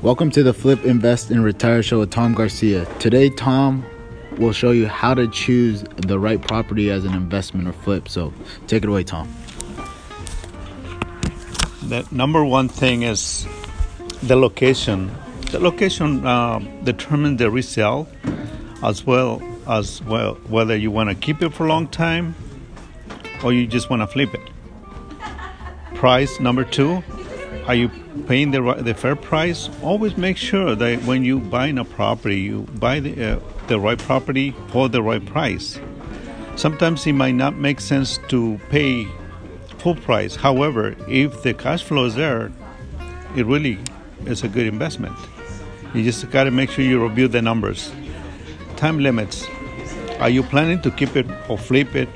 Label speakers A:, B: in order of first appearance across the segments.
A: Welcome to the Flip, Invest, and Retire show with Tom Garcia. Today, Tom will show you how to choose the right property as an investment or flip. So, take it away, Tom.
B: The number one thing is the location. The location uh, determines the resale, as well as well whether you want to keep it for a long time or you just want to flip it. Price number two are you paying the the fair price? Always make sure that when you buy a property, you buy the uh, the right property for the right price. Sometimes it might not make sense to pay full price. However, if the cash flow is there, it really is a good investment. You just got to make sure you review the numbers. Time limits. Are you planning to keep it or flip it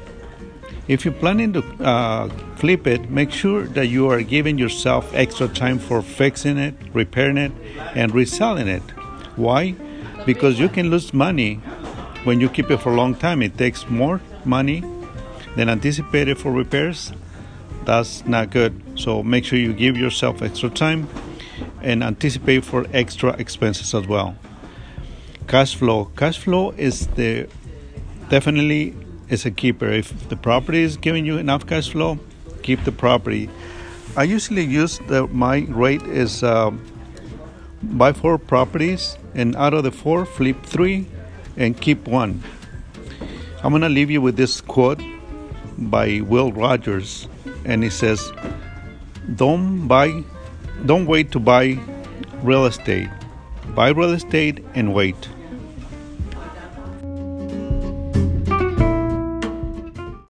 B: if you're planning to uh, flip it, make sure that you are giving yourself extra time for fixing it, repairing it, and reselling it. Why? Because you can lose money when you keep it for a long time. It takes more money than anticipated for repairs. That's not good. So make sure you give yourself extra time and anticipate for extra expenses as well. Cash flow. Cash flow is the definitely is a keeper. If the property is giving you enough cash flow, keep the property. I usually use the my rate is um, buy four properties and out of the four flip three and keep one. I'm gonna leave you with this quote by Will Rogers, and he says, "Don't buy, don't wait to buy real estate. Buy real estate and wait."